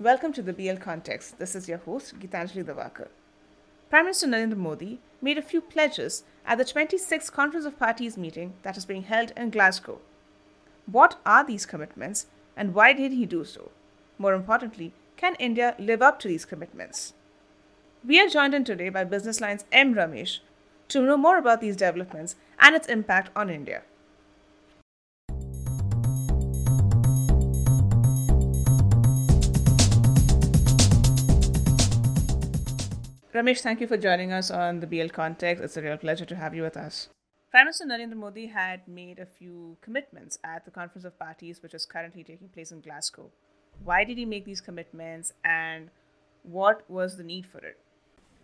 Welcome to the BL Context. This is your host, Gitanjali Diwakar. Prime Minister Narendra Modi made a few pledges at the 26th Conference of Parties meeting that is being held in Glasgow. What are these commitments and why did he do so? More importantly, can India live up to these commitments? We are joined in today by Business Line's M. Ramesh to know more about these developments and its impact on India. Ramesh, thank you for joining us on the BL Context. It's a real pleasure to have you with us. Prime Minister Narendra Modi had made a few commitments at the Conference of Parties, which is currently taking place in Glasgow. Why did he make these commitments and what was the need for it?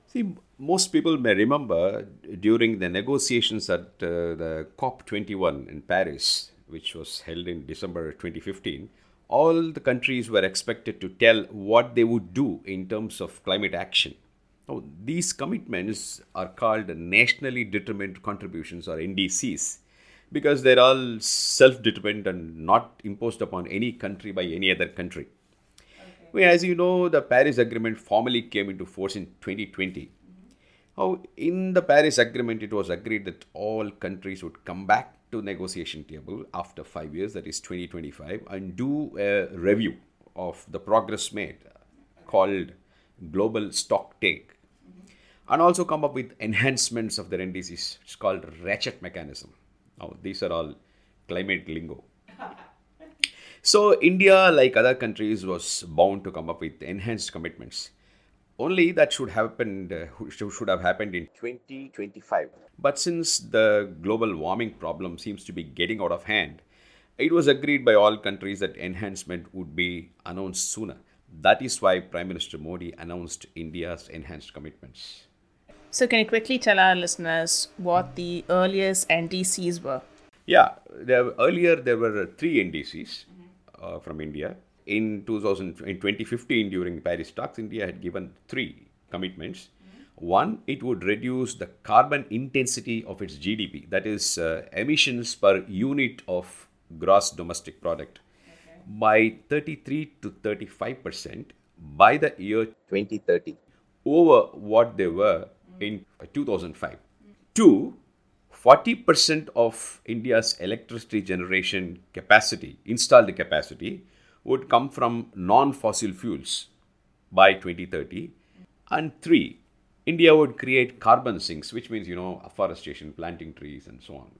See, most people may remember during the negotiations at uh, the COP21 in Paris, which was held in December 2015, all the countries were expected to tell what they would do in terms of climate action. Now, these commitments are called nationally determined contributions or NDCs because they're all self determined and not imposed upon any country by any other country. Okay. Well, as you know, the Paris Agreement formally came into force in 2020. Now, in the Paris Agreement, it was agreed that all countries would come back to negotiation table after five years, that is 2025, and do a review of the progress made called global stock take and also come up with enhancements of their NDCs. It's called ratchet mechanism. Now, these are all climate lingo. So, India, like other countries, was bound to come up with enhanced commitments. Only that should happen uh, should have happened in 2025. But since the global warming problem seems to be getting out of hand, it was agreed by all countries that enhancement would be announced sooner. That is why Prime Minister Modi announced India's enhanced commitments. So, can you quickly tell our listeners what the earliest NDCs were? Yeah, there, earlier there were three NDCs uh, from India. In 2000, in 2015, during Paris talks, India had given three commitments. One, it would reduce the carbon intensity of its GDP, that is, uh, emissions per unit of gross domestic product, okay. by 33 to 35 percent by the year 2030 over what they were in 2005. Two, 40% of India's electricity generation capacity, installed capacity, would come from non fossil fuels by 2030. And three, India would create carbon sinks, which means, you know, afforestation, planting trees, and so on.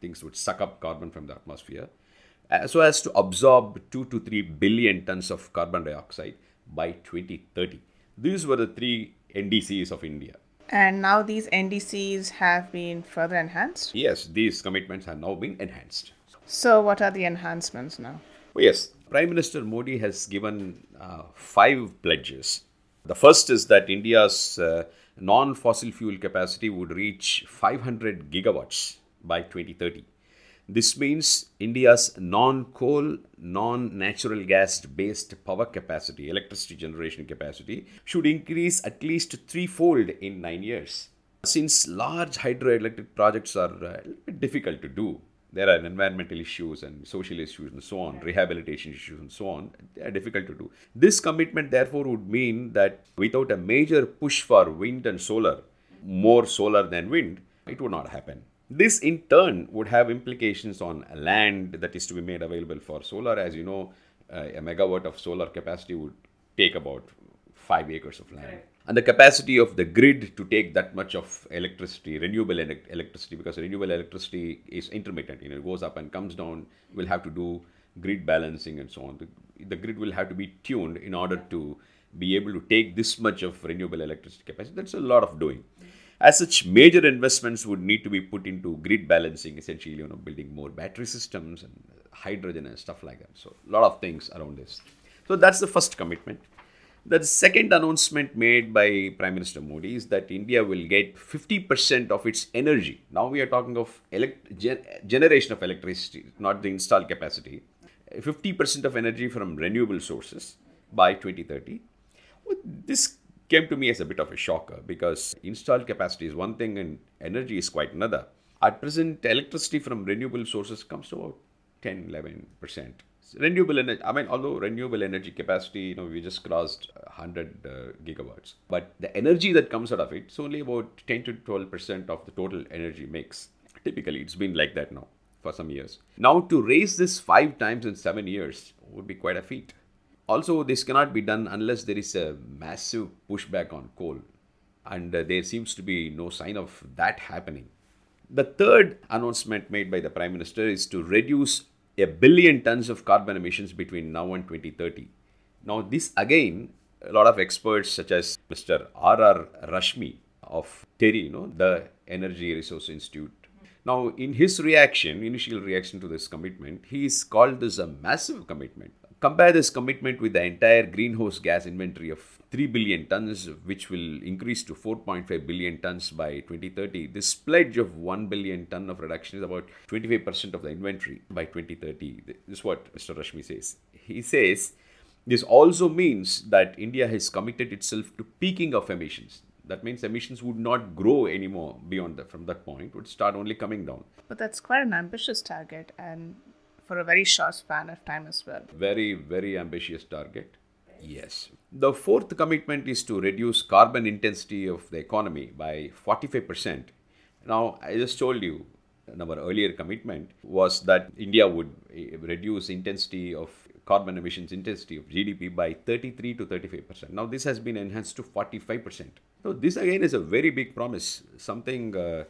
Things would suck up carbon from the atmosphere, uh, so as to absorb 2 to 3 billion tons of carbon dioxide by 2030. These were the three NDCs of India. And now these NDCs have been further enhanced? Yes, these commitments have now been enhanced. So, what are the enhancements now? Well, yes, Prime Minister Modi has given uh, five pledges. The first is that India's uh, non fossil fuel capacity would reach 500 gigawatts by 2030. This means India's non coal, non natural gas based power capacity, electricity generation capacity, should increase at least threefold in nine years. Since large hydroelectric projects are uh, a little bit difficult to do, there are environmental issues and social issues and so on, rehabilitation issues and so on. They are difficult to do. This commitment, therefore, would mean that without a major push for wind and solar, more solar than wind, it would not happen. This in turn would have implications on land that is to be made available for solar. As you know, uh, a megawatt of solar capacity would take about five acres of land. Right. And the capacity of the grid to take that much of electricity, renewable electricity, because renewable electricity is intermittent, you know, it goes up and comes down, we'll have to do grid balancing and so on. The, the grid will have to be tuned in order to be able to take this much of renewable electricity capacity. That's a lot of doing. As such, major investments would need to be put into grid balancing, essentially, you know, building more battery systems and hydrogen and stuff like that. So, a lot of things around this. So, that's the first commitment. The second announcement made by Prime Minister Modi is that India will get 50% of its energy. Now we are talking of elect- gen- generation of electricity, not the installed capacity. 50% of energy from renewable sources by 2030. This came to me as a bit of a shocker because installed capacity is one thing and energy is quite another. At present, electricity from renewable sources comes to about 10 11%. renewable energy. I mean, although renewable energy capacity, you know, we just crossed 100 uh, gigawatts, but the energy that comes out of it's only about 10 to 12 percent of the total energy mix. Typically, it's been like that now for some years. Now, to raise this five times in seven years would be quite a feat. Also, this cannot be done unless there is a massive pushback on coal, and uh, there seems to be no sign of that happening. The third announcement made by the Prime Minister is to reduce a billion tons of carbon emissions between now and 2030. Now, this again, a lot of experts such as Mr. R.R. Rashmi of TERI, you know, the Energy Resource Institute. Now, in his reaction, initial reaction to this commitment, he's called this a massive commitment. Compare this commitment with the entire greenhouse gas inventory of 3 billion tons, which will increase to 4.5 billion tons by 2030. This pledge of 1 billion ton of reduction is about 25% of the inventory by 2030. This is what Mr. Rashmi says. He says this also means that India has committed itself to peaking of emissions. That means emissions would not grow anymore beyond that. From that point, would start only coming down. But that's quite an ambitious target, and for a very short span of time as well. Very, very ambitious target. Yes. The fourth commitment is to reduce carbon intensity of the economy by 45%. Now, I just told you, our earlier commitment was that India would eh, reduce intensity of carbon emissions intensity of GDP by 33 to 35%. Now, this has been enhanced to 45%. So, this again is a very big promise, something uh,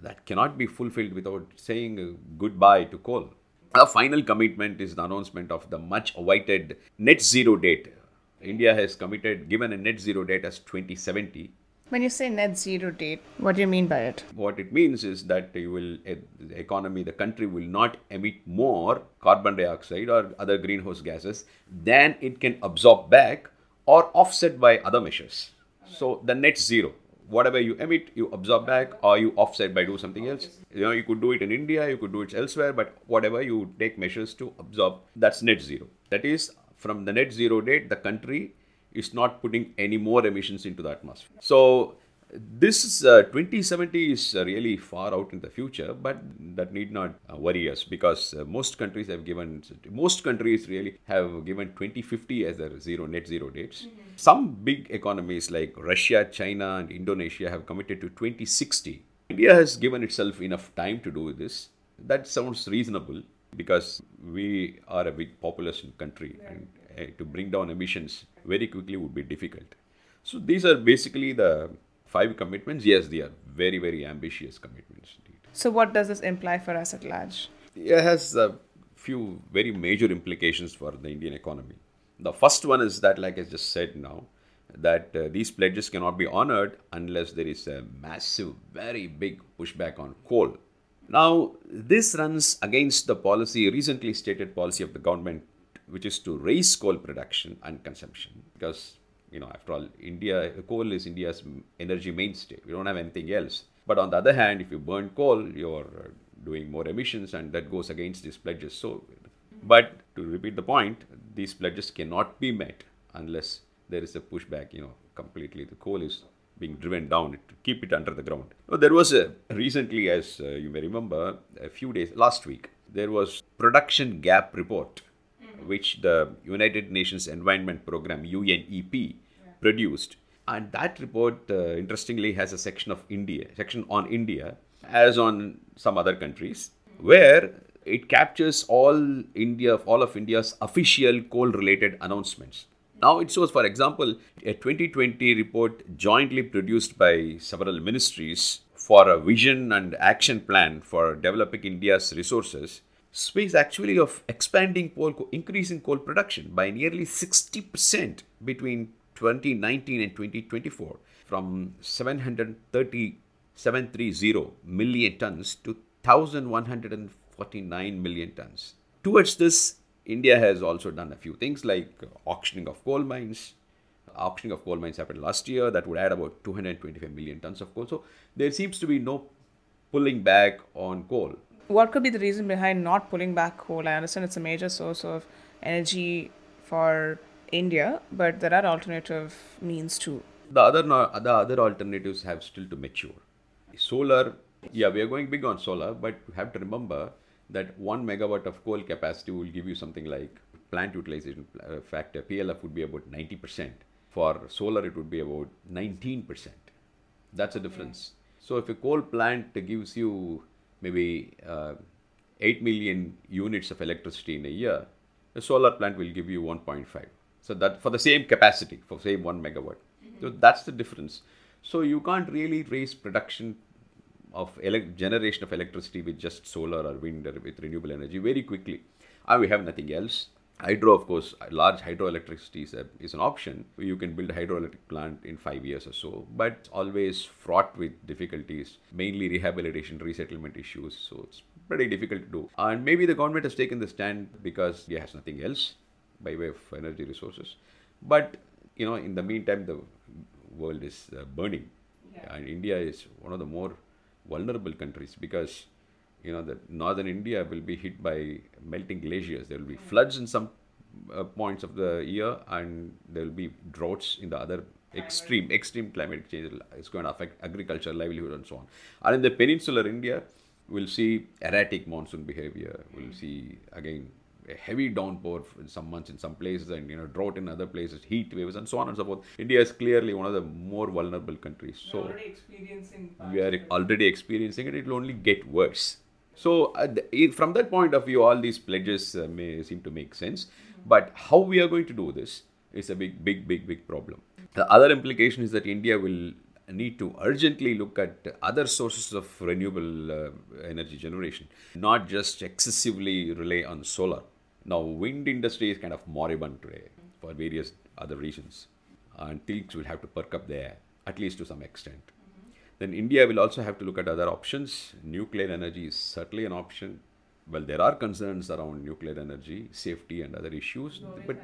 that cannot be fulfilled without saying uh, goodbye to coal. The final commitment is the announcement of the much awaited net zero date India has committed, given a net zero date as 2070. When you say net zero date, what do you mean by it? What it means is that you will, eh, the economy, the country will not emit more carbon dioxide or other greenhouse gases than it can absorb back or offset by other measures. So the net zero, whatever you emit, you absorb back or you offset by do something else. You know, you could do it in India, you could do it elsewhere, but whatever you take measures to absorb, that's net zero. That is from the net zero date, the country is not putting any more emissions into the atmosphere. So this uh, 2070 is uh, really far out in the future, but that need not uh, worry us because uh, most countries have given, most countries really have given 2050 as their zero net zero dates. Mm-hmm. Some big economies like Russia, China, and Indonesia have committed to 2060. India has given itself enough time to do this. That sounds reasonable because we are a big population country and uh, to bring down emissions very quickly would be difficult. So these are basically the five commitments. Yes, they are very, very ambitious commitments indeed. So what does this imply for us at large? It has a few very major implications for the Indian economy. The first one is that, like I just said now, that uh, these pledges cannot be honored unless there is a massive, very big pushback on coal now, this runs against the policy, recently stated policy of the government, which is to raise coal production and consumption. Because, you know, after all, India, coal is India's energy mainstay. We don't have anything else. But on the other hand, if you burn coal, you're doing more emissions, and that goes against these pledges. So, but to repeat the point, these pledges cannot be met unless there is a pushback, you know, completely. The coal is being driven down to keep it under the ground. Well, there was a, recently, as uh, you may remember, a few days last week, there was production gap report, mm-hmm. which the United Nations Environment Program (UNEP) yeah. produced, and that report, uh, interestingly, has a section of India, section on India, as on some other countries, where it captures all India, all of India's official coal-related announcements. Now it shows, for example, a 2020 report jointly produced by several ministries for a vision and action plan for developing India's resources speaks actually of expanding coal, increasing coal production by nearly 60% between 2019 and 2024 from 730, 730 million tons to 1149 million tons. Towards this, India has also done a few things like auctioning of coal mines. Auctioning of coal mines happened last year. That would add about 225 million tons of coal. So there seems to be no pulling back on coal. What could be the reason behind not pulling back coal? I understand it's a major source of energy for India, but there are alternative means too. The other the other alternatives have still to mature. Solar, yeah, we are going big on solar, but you have to remember that one megawatt of coal capacity will give you something like plant utilization uh, factor, PLF would be about 90%. For solar, it would be about 19%. That's a difference. So if a coal plant gives you maybe uh, 8 million units of electricity in a year, a solar plant will give you 1.5. So that for the same capacity, for say 1 megawatt. So that's the difference. So you can't really raise production of ele- generation of electricity with just solar or wind or with renewable energy very quickly. And we have nothing else. Hydro, of course, large hydroelectricity is, a, is an option. You can build a hydroelectric plant in five years or so, but always fraught with difficulties, mainly rehabilitation, resettlement issues. So it's pretty difficult to do. And maybe the government has taken the stand because it has nothing else by way of energy resources. But you know, in the meantime, the world is uh, burning, yeah. and India is one of the more vulnerable countries because you know that northern India will be hit by melting glaciers. There will be floods in some uh, points of the year, and there will be droughts in the other extreme extreme climate change. It's going to affect agriculture, livelihood, and so on. And in the peninsular India, we'll see erratic monsoon behavior. We'll see again a heavy downpour in some months in some places and you know drought in other places heat waves and so on and so forth. India is clearly one of the more vulnerable countries. So we are already experiencing it. It will only get worse. So uh, from that point of view all these pledges uh, may seem to make sense. Mm-hmm. but how we are going to do this is a big big big big problem. The other implication is that india will need to urgently look at other sources of renewable uh, energy generation not just excessively rely on solar now, wind industry is kind of moribund today for various other reasons, and things will have to perk up there, at least to some extent. Then India will also have to look at other options. Nuclear energy is certainly an option. Well, there are concerns around nuclear energy, safety, and other issues. but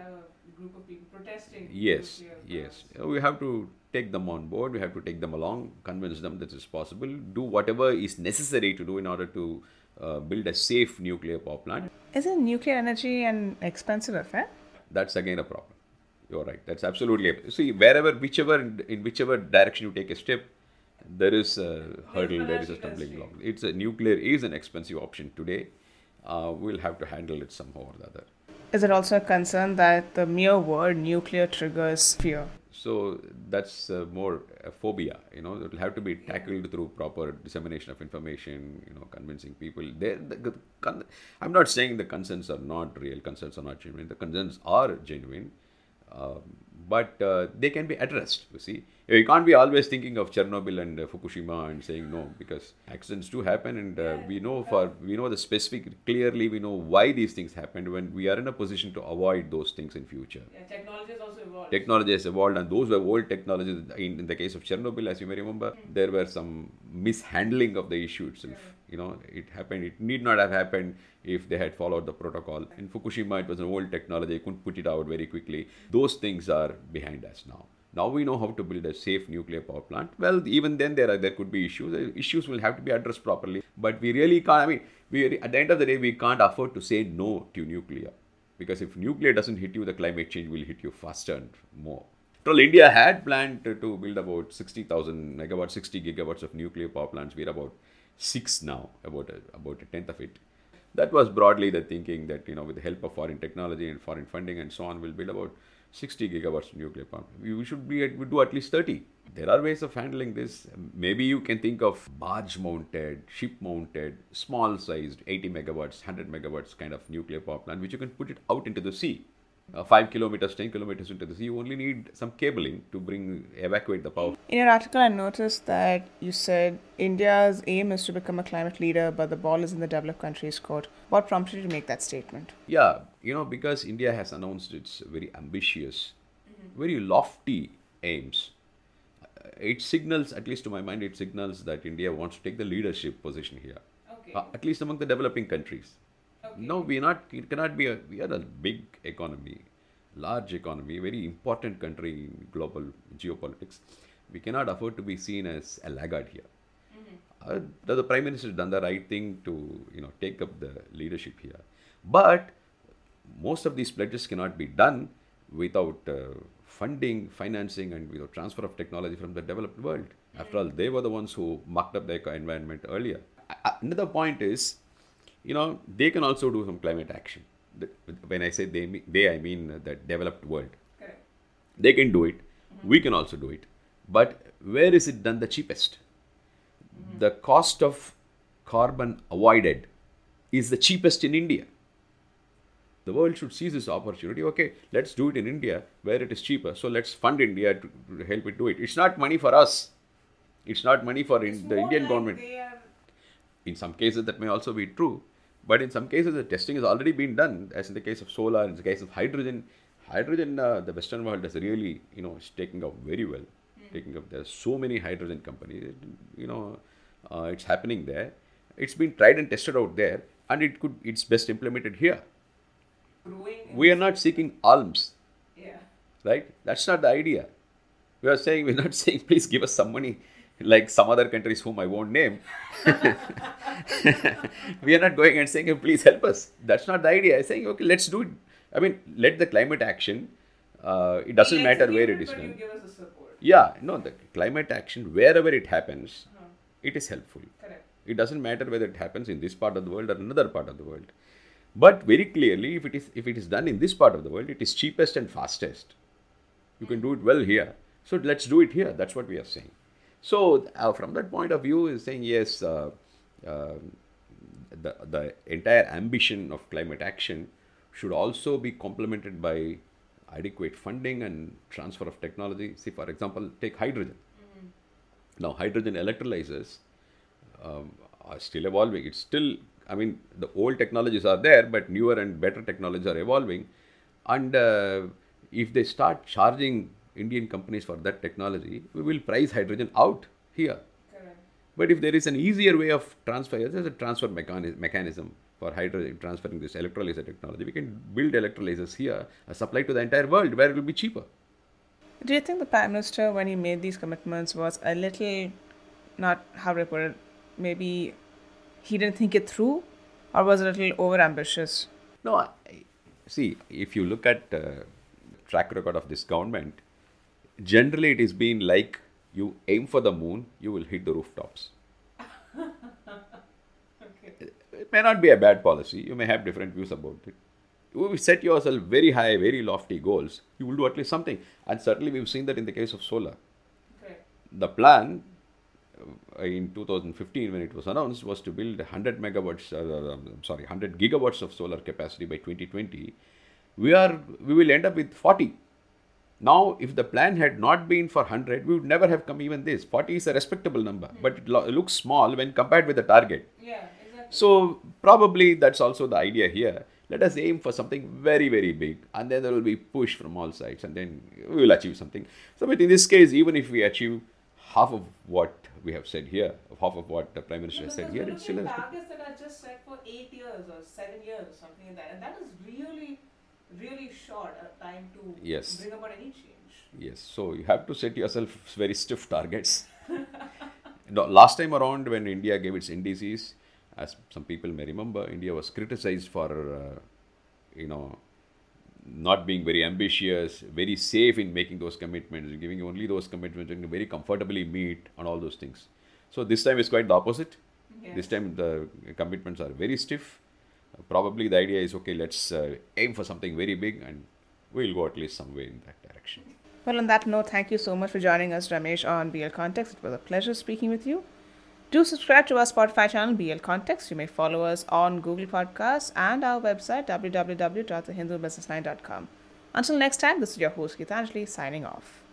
group of people protesting. Yes, yes. We have to take them on board. We have to take them along, convince them that it's possible, do whatever is necessary to do in order to uh, build a safe nuclear power plant. Isn't nuclear energy an expensive affair? That's again a problem. You're right. That's absolutely. A, see, wherever, whichever, in whichever direction you take a step, there is a hurdle, there is a stumbling block. It's a nuclear is an expensive option today. Uh, we'll have to handle it somehow or the other. Is it also a concern that the mere word nuclear triggers fear? So that's uh, more a phobia. You know, it will have to be tackled through proper dissemination of information. You know, convincing people. The, the, I'm not saying the concerns are not real. Concerns are not genuine. The concerns are genuine, um, but uh, they can be addressed. You see, you can't be always thinking of Chernobyl and uh, Fukushima and saying no because accidents do happen and uh, we know for we know the specific clearly we know why these things happened when we are in a position to avoid those things in future. Yeah, technology has also evolved. Technology has evolved and those were old technologies. In, in the case of Chernobyl, as you may remember, mm-hmm. there were some mishandling of the issue itself. You know, it happened. It need not have happened if they had followed the protocol. In Fukushima, it was an old technology. They couldn't put it out very quickly. Those things are behind us now. Now we know how to build a safe nuclear power plant. Well, even then there are there could be issues. Issues will have to be addressed properly. But we really can't. I mean, we at the end of the day we can't afford to say no to nuclear because if nuclear doesn't hit you, the climate change will hit you faster and more. Well, India had planned to, to build about 60,000 megawatts, 60 gigawatts of nuclear power plants. We're about six now, about a, about a tenth of it. That was broadly the thinking that you know, with the help of foreign technology and foreign funding and so on, we'll build about 60 gigawatts of nuclear power. We should be we do at least 30. There are ways of handling this. Maybe you can think of barge mounted, ship mounted, small sized 80 megawatts, 100 megawatts kind of nuclear power plant, which you can put it out into the sea. Uh, 5 kilometers, 10 kilometers into the sea, you only need some cabling to bring evacuate the power. In your article, I noticed that you said India's aim is to become a climate leader, but the ball is in the developed countries' court. What prompted you to make that statement? Yeah, you know, because India has announced its very ambitious, mm-hmm. very lofty aims. Uh, it signals, at least to my mind, it signals that India wants to take the leadership position here, okay. uh, at least among the developing countries. Okay. No, we are not. It cannot be a. We are a big economy, large economy, very important country in global geopolitics. We cannot afford to be seen as a laggard here. Mm-hmm. Uh, the prime minister has done the right thing to you know take up the leadership here, but most of these pledges cannot be done without uh, funding, financing, and without transfer of technology from the developed world. After all, they were the ones who mucked up their environment earlier. Another point is you know, they can also do some climate action. When I say they, they I mean the developed world. Correct. They can do it. Mm-hmm. We can also do it. But where is it done the cheapest? Mm-hmm. The cost of carbon avoided is the cheapest in India. The world should seize this opportunity. Okay, let's do it in India where it is cheaper. So let's fund India to, to help it do it. It's not money for us. It's not money for in, the Indian government. They are In some cases, that may also be true. But in some cases, the testing has already been done, as in the case of solar, in the case of hydrogen. Hydrogen, uh, the Western world has really, you know, is taking up very well. Taking up, there are so many hydrogen companies, it- you know, uh, it's happening there. It's been tried and tested out there, and it could, it's best implemented here. We are not seeking alms, yeah. right? That's not the idea. We are saying, we're not saying, please give us some money, like some other countries whom I won't name. we are not going and saying, please help us. That's not the idea. I'm saying, okay, let's do it. I mean, let the climate action, uh, it doesn't matter where it is but you done. give us support. Yeah, no, the climate action, wherever it happens, Uh-huh. it is helpful. Correct. It doesn't matter whether it happens in this part of the world or another part of the world. But very clearly, if it is if it is done in this part of the world, it is cheapest and fastest. You can do it well here. So let's do it here. That's what we are saying. So uh, from that point of view, is saying yes. Uh, uh, the the entire ambition of climate action should also be complemented by adequate funding and transfer of technology. See, for example, take hydrogen. Now, hydrogen electrolyzers um, are still evolving. It's still, I mean, the old technologies are there, but newer and better technologies are evolving. And uh, if they start charging Indian companies for that technology, we will price hydrogen out here. Correct. But if there is an easier way of transfer, there's a transfer mechani- mechanism for hydrogen transferring this electrolyzer technology. We can build electrolyzers here, uh, supply to the entire world where it will be cheaper. Do you think the Prime Minister, when he made these commitments, was a little, not how I put it, maybe he didn't think it through? Or was a little over ambitious? No, I, see, if you look at uh, track record of this government, generally it has been like you aim for the moon, you will hit the rooftops. Okay. It may not be a bad policy. You may have different views about it. You set yourself very high, very lofty goals. You will do at least something. And certainly we've seen that in the case of solar. Correct. The plan uh, in 2015 when it was announced was to build 100 megawatts, uh, um, sorry, 100 gigawatts of solar capacity by 2020. We are, we will end up with 40. Now, if the plan had not been for 100, we would never have come even this. 40 is a respectable number, hmm. but it lo- looks small when compared with the target. Yeah, exactly. So probably that's also the idea here. Let us aim for something very, very big, and then there will be push from all sides, and then we will achieve something. So, but in this case, even if we achieve half of what we have said here, half of what the Prime Minister has said here, it's still a targets that are just set for eight years or seven years, or something like that, and that is really, really short a time to Yes. bring about any change. Yes, so you have to set yourself very stiff targets. no, last time around, when India gave its INDCs, as some people may remember, India was criticized for, uh, you know, not being very ambitious, very safe in making those commitments, giving only those commitments you can very comfortably meet, and all those things. So this time is quite the opposite. Yeah. This time the commitments are very stiff. Probably the idea is okay, let's uh, aim for something very big, and we'll go at least some way in that direction. Well, on that note, thank you so much for joining us, Ramesh, on BL Context. It was a pleasure speaking with you. Do subscribe to our Spotify channel, BL Context. You may follow us on Google Podcasts and our website, www.thehindubusinessline.com. Until next time, this is your host, Gitanjali, signing off.